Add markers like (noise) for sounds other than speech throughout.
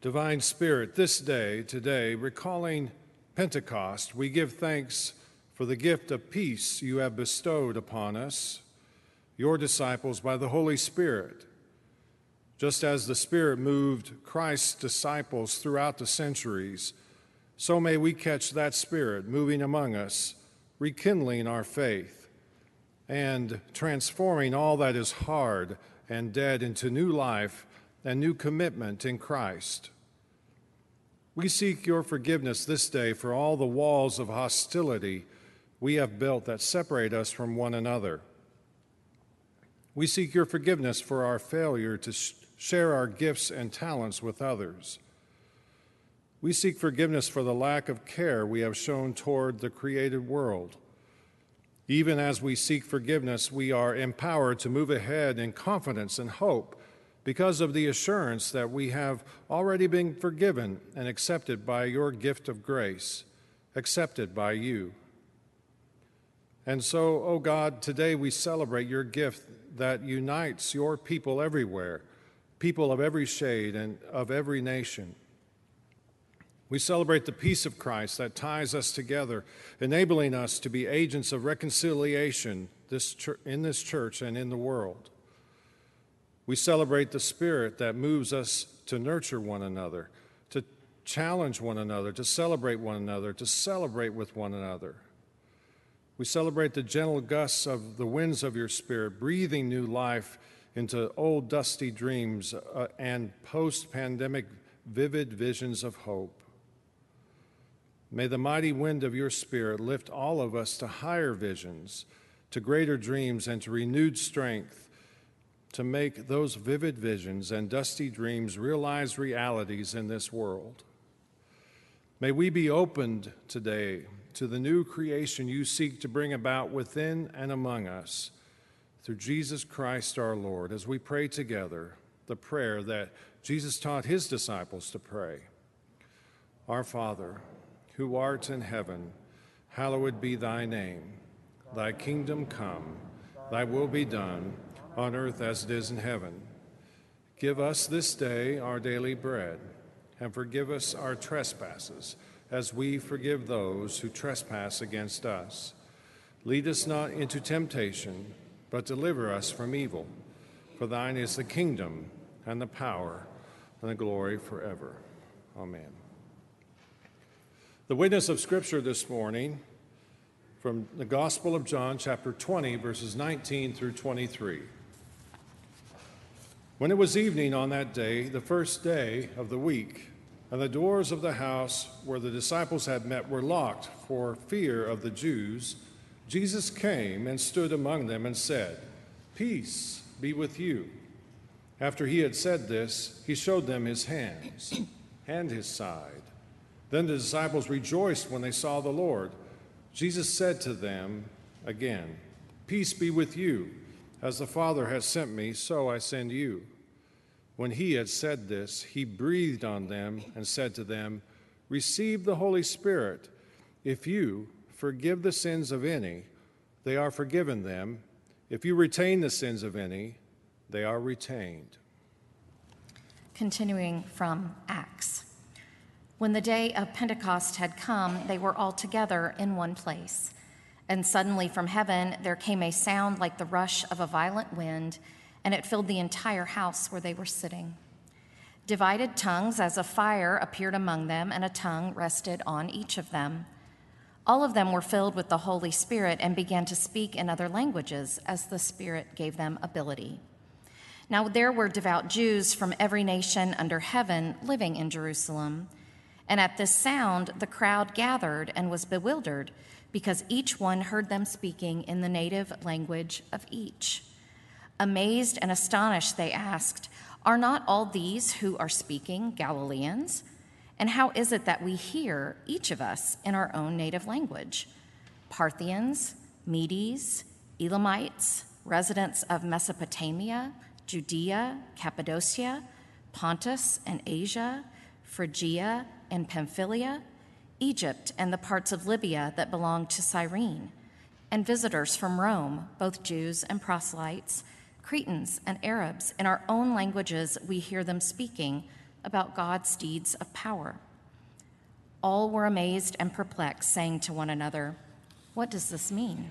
Divine Spirit, this day, today, recalling Pentecost, we give thanks for the gift of peace you have bestowed upon us, your disciples, by the Holy Spirit. Just as the Spirit moved Christ's disciples throughout the centuries, so may we catch that Spirit moving among us, rekindling our faith, and transforming all that is hard and dead into new life and new commitment in Christ. We seek your forgiveness this day for all the walls of hostility we have built that separate us from one another. We seek your forgiveness for our failure to share our gifts and talents with others. We seek forgiveness for the lack of care we have shown toward the created world. Even as we seek forgiveness, we are empowered to move ahead in confidence and hope because of the assurance that we have already been forgiven and accepted by your gift of grace, accepted by you. And so, O oh God, today we celebrate your gift that unites your people everywhere, people of every shade and of every nation. We celebrate the peace of Christ that ties us together, enabling us to be agents of reconciliation in this church and in the world. We celebrate the spirit that moves us to nurture one another, to challenge one another, to celebrate one another, to celebrate with one another. We celebrate the gentle gusts of the winds of your spirit, breathing new life into old dusty dreams uh, and post pandemic vivid visions of hope. May the mighty wind of your spirit lift all of us to higher visions, to greater dreams, and to renewed strength to make those vivid visions and dusty dreams realize realities in this world. May we be opened today to the new creation you seek to bring about within and among us through Jesus Christ our Lord as we pray together the prayer that Jesus taught his disciples to pray. Our Father, who art in heaven, hallowed be thy name. Thy kingdom come, thy will be done on earth as it is in heaven. Give us this day our daily bread, and forgive us our trespasses, as we forgive those who trespass against us. Lead us not into temptation, but deliver us from evil. For thine is the kingdom, and the power, and the glory forever. Amen. The witness of Scripture this morning from the Gospel of John, chapter 20, verses 19 through 23. When it was evening on that day, the first day of the week, and the doors of the house where the disciples had met were locked for fear of the Jews, Jesus came and stood among them and said, Peace be with you. After he had said this, he showed them his hands (clears throat) and his side. Then the disciples rejoiced when they saw the Lord. Jesus said to them again, Peace be with you. As the Father has sent me, so I send you. When he had said this, he breathed on them and said to them, Receive the Holy Spirit. If you forgive the sins of any, they are forgiven them. If you retain the sins of any, they are retained. Continuing from Acts. When the day of Pentecost had come, they were all together in one place. And suddenly from heaven there came a sound like the rush of a violent wind, and it filled the entire house where they were sitting. Divided tongues as a fire appeared among them, and a tongue rested on each of them. All of them were filled with the Holy Spirit and began to speak in other languages as the Spirit gave them ability. Now there were devout Jews from every nation under heaven living in Jerusalem. And at this sound, the crowd gathered and was bewildered because each one heard them speaking in the native language of each. Amazed and astonished, they asked, Are not all these who are speaking Galileans? And how is it that we hear, each of us, in our own native language? Parthians, Medes, Elamites, residents of Mesopotamia, Judea, Cappadocia, Pontus and Asia, Phrygia and Pamphylia, Egypt and the parts of Libya that belong to Cyrene, and visitors from Rome, both Jews and proselytes, Cretans and Arabs. In our own languages, we hear them speaking about God's deeds of power. All were amazed and perplexed, saying to one another, What does this mean?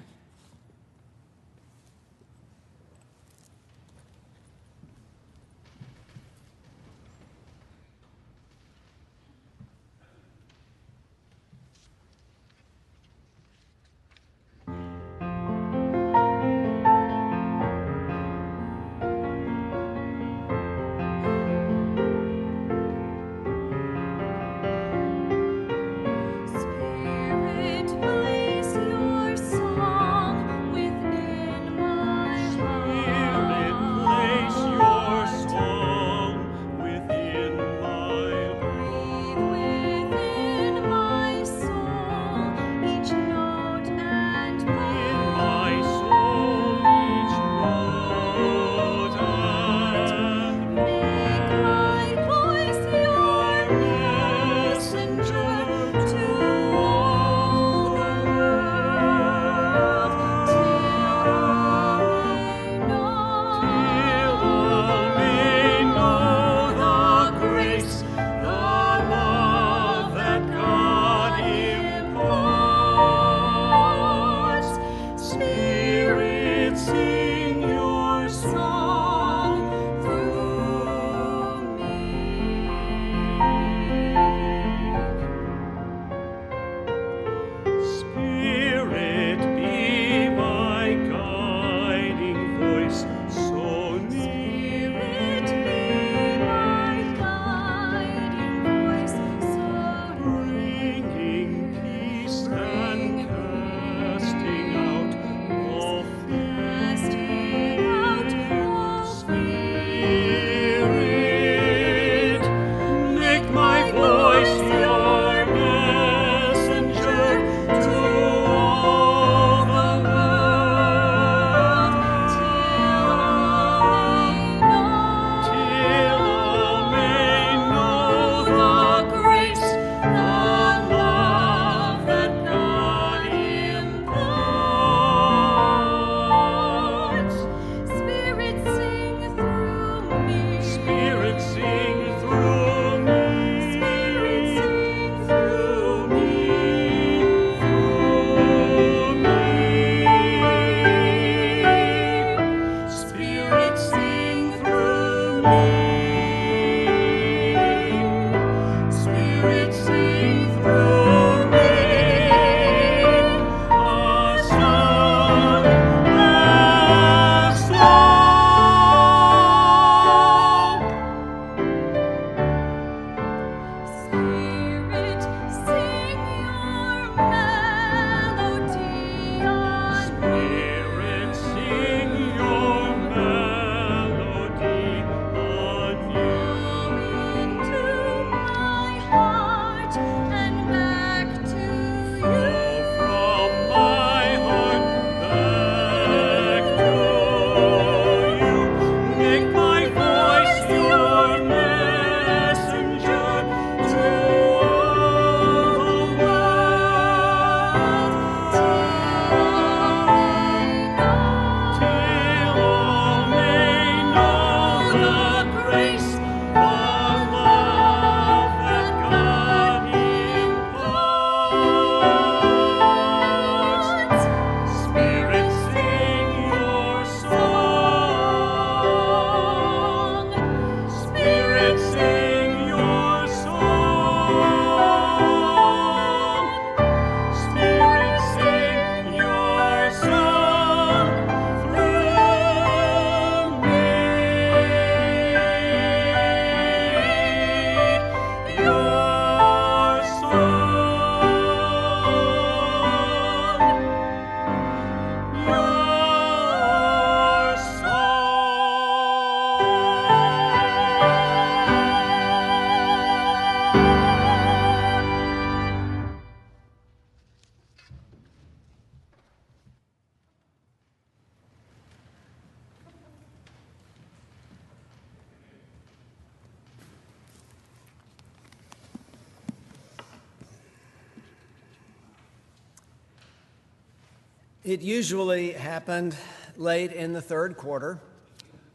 It usually happened late in the third quarter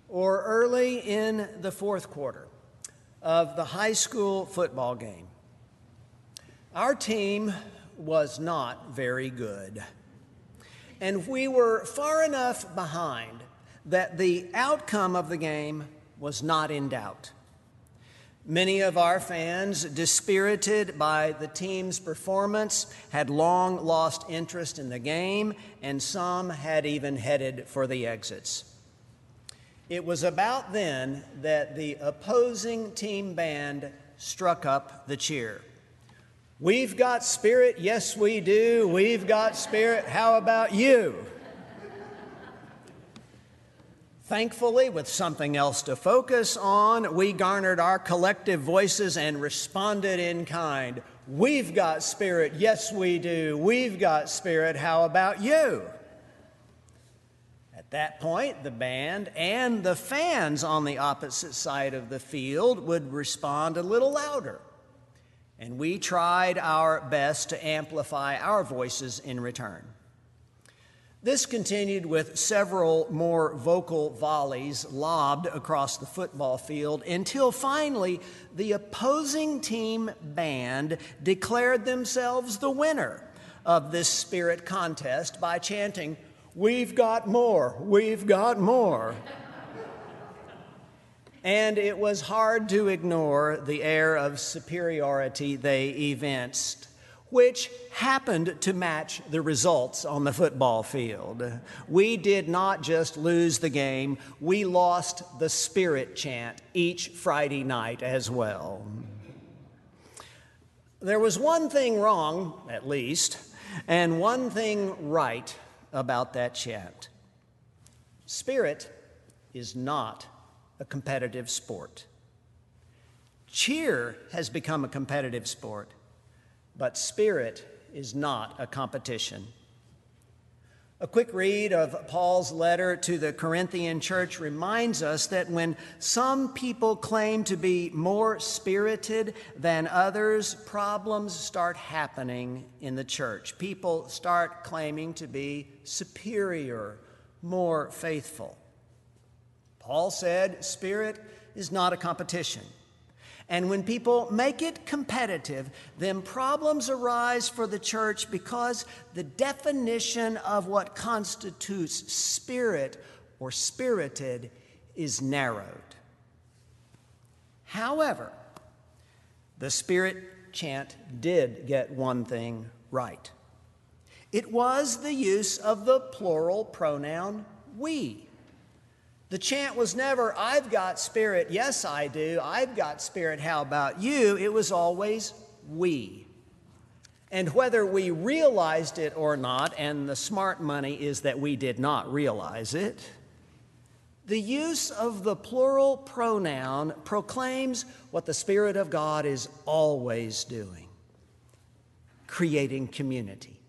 or early in the fourth quarter. of the high school football game. Our team was not very good. And we were far enough behind that the outcome of the game was not in doubt. Many of our fans, dispirited by the team's performance, had long lost interest in the game, and some had even headed for the exits. It was about then that the opposing team band struck up the cheer. We've got spirit, yes, we do. We've got spirit, how about you? Thankfully, with something else to focus on, we garnered our collective voices and responded in kind. We've got spirit, yes, we do. We've got spirit, how about you? At that point, the band and the fans on the opposite side of the field would respond a little louder. And we tried our best to amplify our voices in return. This continued with several more vocal volleys lobbed across the football field until finally the opposing team band declared themselves the winner of this spirit contest by chanting, We've got more, we've got more. and it was hard to ignore the air of superiority they evinced which happened to match the results on the football field. We did not just lose the game, we lost the spirit chant each Friday night as well. There was one thing wrong, at least, and one thing right about that chant. Spirit is not a competitive sport. Cheer has become a competitive sport but spirit is not a competition. A quick read of Paul's letter to the Corinthian church reminds us that when some people claim to be more spirited than others, problems start happening in the church. People start claiming to be superior, more faithful. Paul said, Spirit is not a competition. And when people make it competitive, then problems arise for the church because the definition of what constitutes spirit or spirited is narrowed. However, the spirit chant did get one thing right. It was the use of the plural pronoun we. The chant was never, I've got spirit, yes, I do. I've got spirit, how about you? It was always we. And whether we realized it or not, and the smart money is that we did not realize it, the use of the plural pronoun proclaims what the Spirit of God is always doing creating community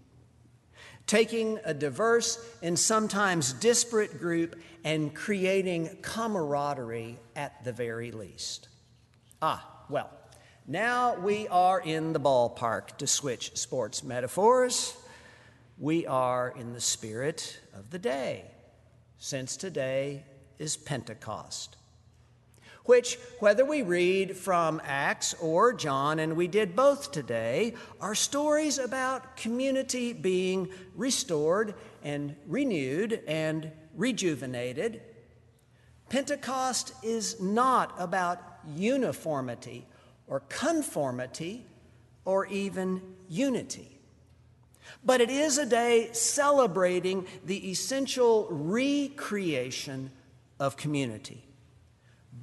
taking a diverse and sometimes disparate group and creating camaraderie at the very least. Ah, well, now we are in the ballpark to switch sports metaphors. We are in the spirit of the day, since today is Pentecost which, whether we read from Acts or John, and we did both today, are stories about community being restored and renewed and rejuvenated. Pentecost is not about uniformity or conformity or even unity. But it is a day celebrating the essential recreation of community.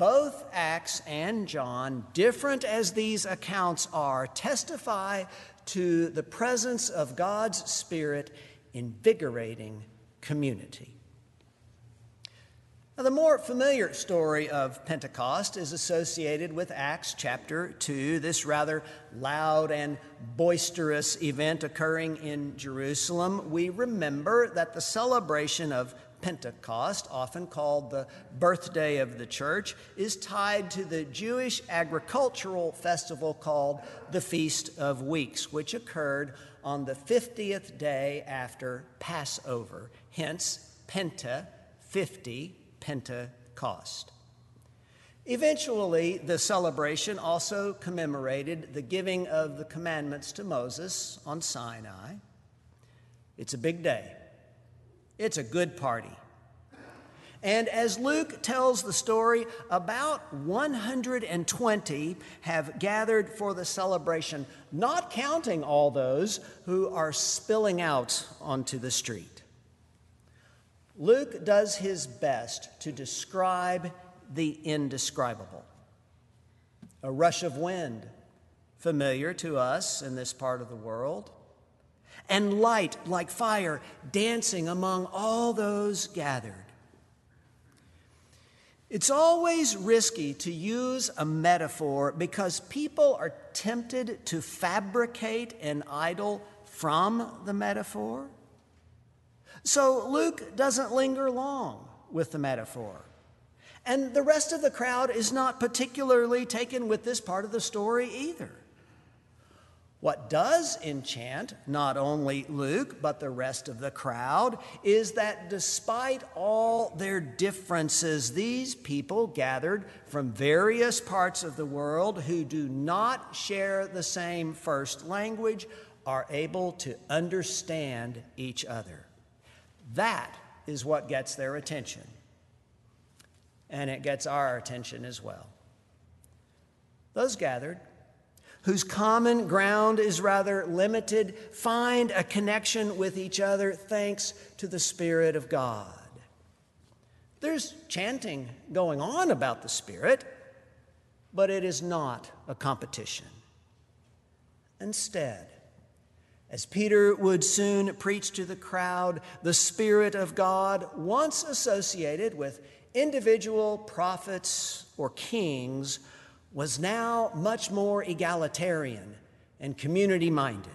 Both Acts and John, different as these accounts are, testify to the presence of God's Spirit invigorating community. Now, the more familiar story of Pentecost is associated with Acts chapter 2, this rather loud and boisterous event occurring in Jerusalem. We remember that the celebration of Pentecost, often called the birthday of the church, is tied to the Jewish agricultural festival called the Feast of Weeks, which occurred on the 50th day after Passover, hence Penta, 50, Pentecost. Eventually, the celebration also commemorated the giving of the commandments to Moses on Sinai. It's a big day, it's a good party. And as Luke tells the story, about 120 have gathered for the celebration, not counting all those who are spilling out onto the street. Luke does his best to describe the indescribable. A rush of wind, familiar to us in this part of the world, and light like fire dancing among all those gathered. It's always risky to use a metaphor because people are tempted to fabricate an idol from the metaphor. So Luke doesn't linger long with the metaphor. And the rest of the crowd is not particularly taken with this part of the story either. What does enchant not only Luke, but the rest of the crowd is that despite all their differences, these people gathered from various parts of the world who do not share the same first language are able to understand each other. That is what gets their attention. And it gets our attention as well. Those gathered whose common ground is rather limited, find a connection with each other thanks to the Spirit of God. There's chanting going on about the Spirit, but it is not a competition. Instead, as Peter would soon preach to the crowd, the Spirit of God, once associated with individual prophets or kings, was now much more egalitarian and community minded.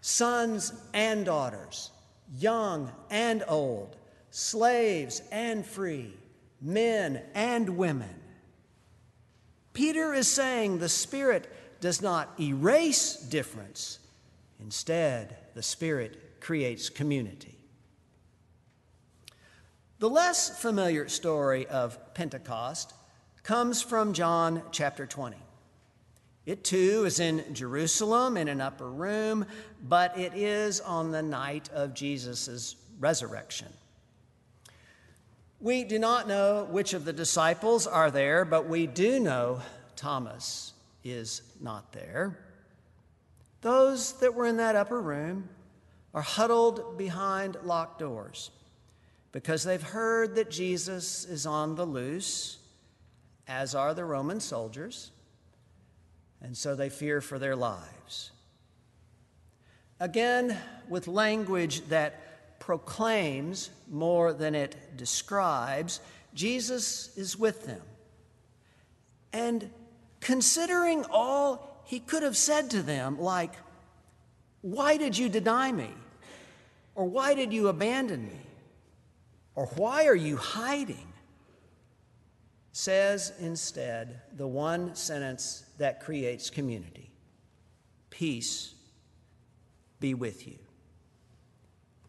Sons and daughters, young and old, slaves and free, men and women. Peter is saying the Spirit does not erase difference, instead, the Spirit creates community. The less familiar story of Pentecost comes from John chapter 20. It too is in Jerusalem in an upper room, but it is on the night of Jesus' resurrection. We do not know which of the disciples are there, but we do know Thomas is not there. Those that were in that upper room are huddled behind locked doors because they've heard that Jesus is on the loose as are the Roman soldiers, and so they fear for their lives. Again, with language that proclaims more than it describes, Jesus is with them. And considering all he could have said to them, like, Why did you deny me? Or why did you abandon me? Or why are you hiding? Says instead the one sentence that creates community Peace be with you.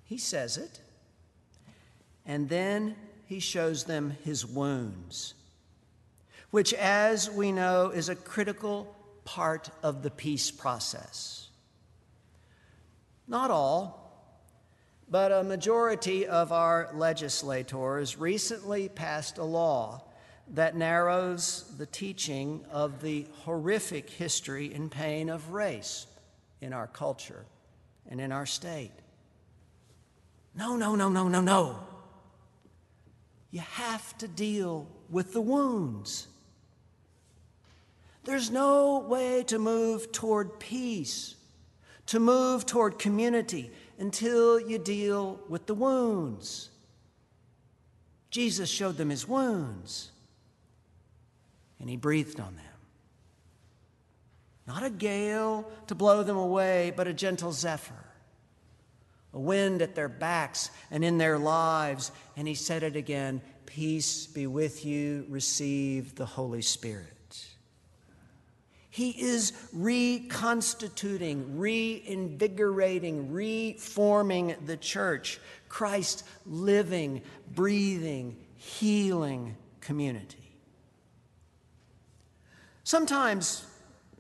He says it, and then he shows them his wounds, which, as we know, is a critical part of the peace process. Not all, but a majority of our legislators recently passed a law that narrows the teaching of the horrific history and pain of race in our culture and in our state. No, no, no, no, no, no. You have to deal with the wounds. There's no way to move toward peace, to move toward community, until you deal with the wounds. Jesus showed them his wounds and he breathed on them. Not a gale to blow them away, but a gentle zephyr, a wind at their backs and in their lives. And he said it again Peace be with you, receive the Holy Spirit. He is reconstituting, reinvigorating, reforming the church, Christ's living, breathing, healing community. Sometimes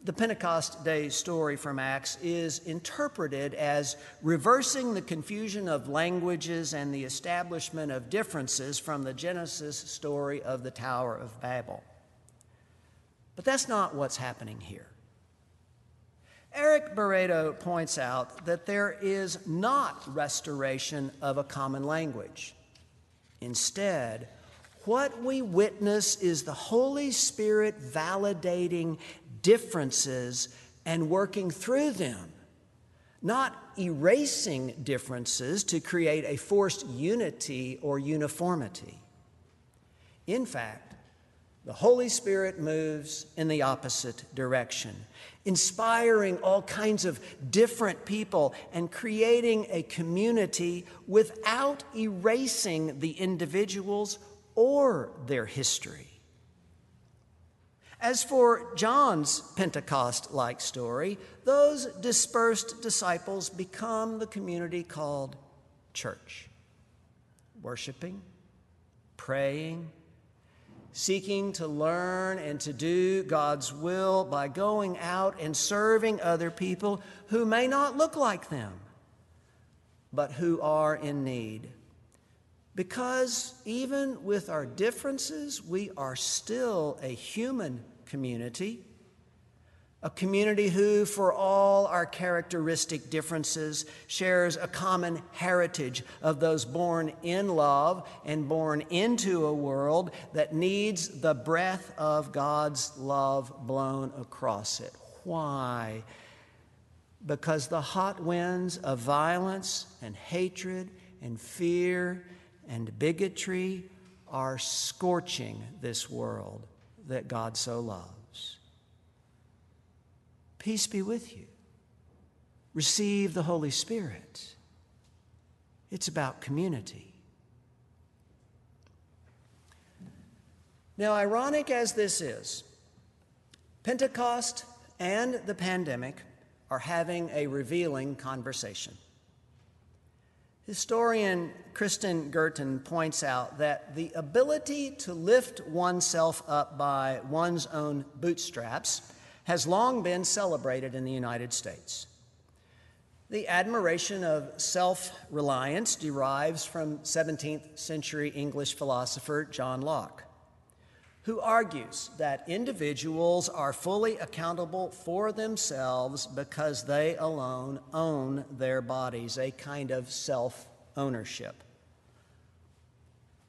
the Pentecost Day story from Acts is interpreted as reversing the confusion of languages and the establishment of differences from the Genesis story of the Tower of Babel. But that's not what's happening here. Eric Barreto points out that there is not restoration of a common language. Instead, what we witness is the Holy Spirit validating differences and working through them, not erasing differences to create a forced unity or uniformity. In fact, the Holy Spirit moves in the opposite direction, inspiring all kinds of different people and creating a community without erasing the individuals or their history. As for John's Pentecost like story, those dispersed disciples become the community called church, worshiping, praying, seeking to learn and to do God's will by going out and serving other people who may not look like them, but who are in need. Because even with our differences, we are still a human community, a community who, for all our characteristic differences, shares a common heritage of those born in love and born into a world that needs the breath of God's love blown across it. Why? Because the hot winds of violence and hatred and fear and bigotry are scorching this world that God so loves. Peace be with you. Receive the Holy Spirit. It's about community. Now, ironic as this is, Pentecost and the pandemic are having a revealing conversation. Historian Kristen Girton points out that the ability to lift oneself up by one's own bootstraps has long been celebrated in the United States. The admiration of self reliance derives from 17th century English philosopher John Locke, who argues that individuals are fully accountable for themselves because they alone own their bodies, a kind of self ownership.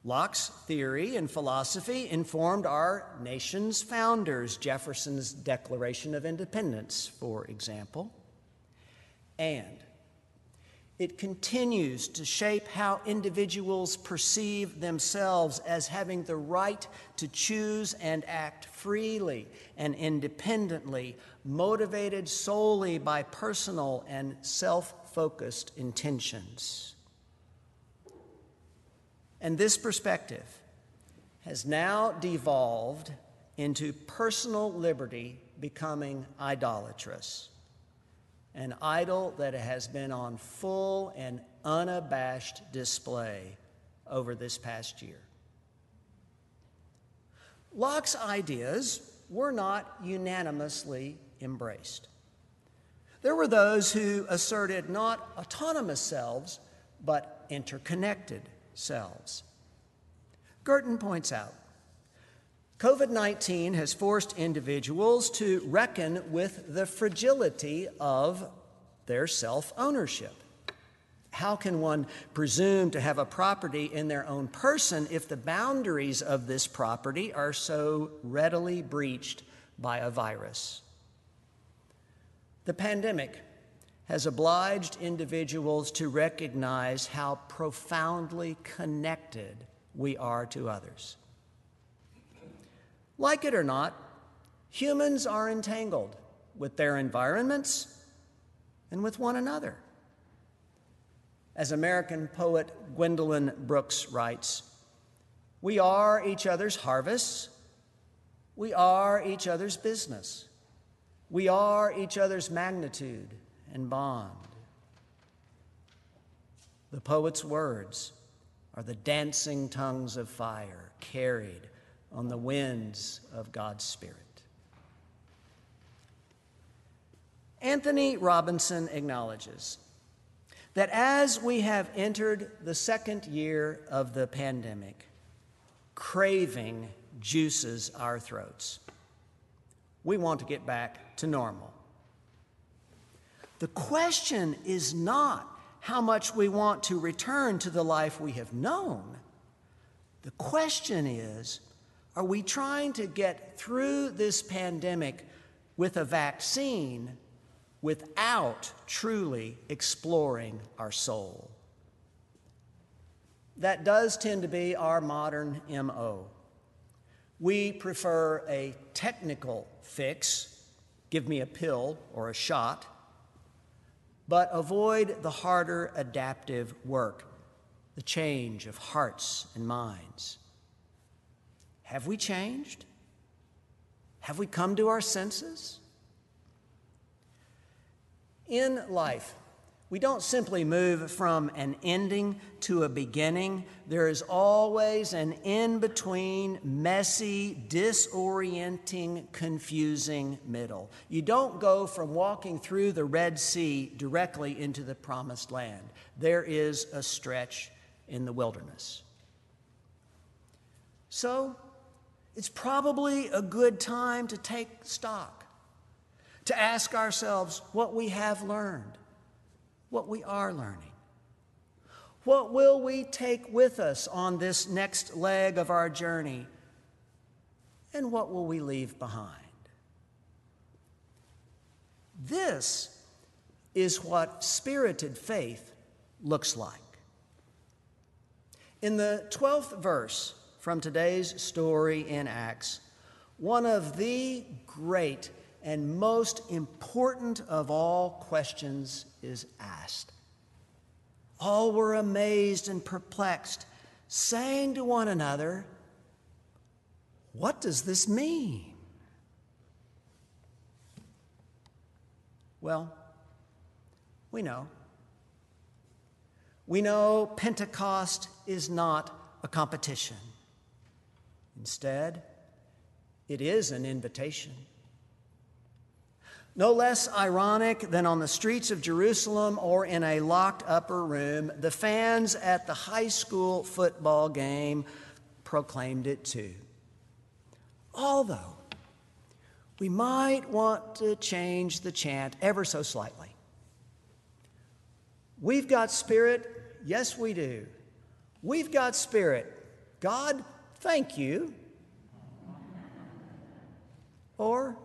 Locke's theory and philosophy informed our nation's founders, Jefferson's Declaration of Independence, for example. And it continues to shape how individuals perceive themselves as having the right to choose and act freely and independently, motivated solely by personal and self focused intentions. And this perspective has now devolved into personal liberty becoming idolatrous, an idol that has been on full and unabashed display over this past year. Locke's ideas were not unanimously embraced. There were those who asserted not autonomous selves, but interconnected selves. Girton points out COVID 19 has forced individuals to reckon with the fragility of their self ownership. How can one presume to have a property in their own person if the boundaries of this property are so readily breached by a virus? The pandemic has obliged individuals to recognize how profoundly connected we are to others. Like it or not, humans are entangled with their environments and with one another. As American poet Gwendolyn Brooks writes, we are each other's harvests, we are each other's business, we are each other's magnitude and bond. The poet's words are the dancing tongues of fire carried on the winds of God's Spirit. Anthony Robinson acknowledges that as we have entered the second year of the pandemic, craving juices our throats. We want to get back to normal. The question is not how much we want to return to the life we have known. The question is are we trying to get through this pandemic with a vaccine without truly exploring our soul? That does tend to be our modern MO. We prefer a technical fix, give me a pill or a shot, but avoid the harder adaptive work, the change of hearts and minds. Have we changed? Have we come to our senses? In life, we don't simply move from an ending to a beginning. There is always an in between, messy, disorienting, confusing middle. You don't go from walking through the Red Sea directly into the promised land, there is a stretch in the wilderness. So, it's probably a good time to take stock, to ask ourselves what we have learned what we are learning. What will we take with us on this next leg of our journey? And what will we leave behind? This is what spirited faith looks like. In the 12th verse from today's story in Acts, one of the great and most important of all questions is asked. All were amazed and perplexed, saying to one another, What does this mean? Well, we know. We know Pentecost is not a competition. Instead, it is an invitation. No less ironic than on the streets of Jerusalem or in a locked upper room, the fans at the high school football game proclaimed it too. Although, we might want to change the chant ever so slightly. We've got spirit, yes, we do. We've got spirit. God, thank you. Or,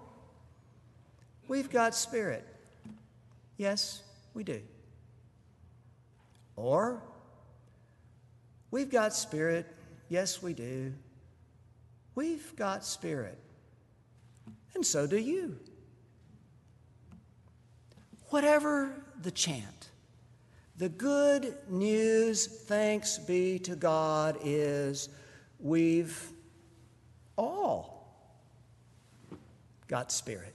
We've got spirit. Yes, we do. Or, we've got spirit. Yes, we do. We've got spirit. And so do you. Whatever the chant, the good news, thanks be to God, is we've all got spirit.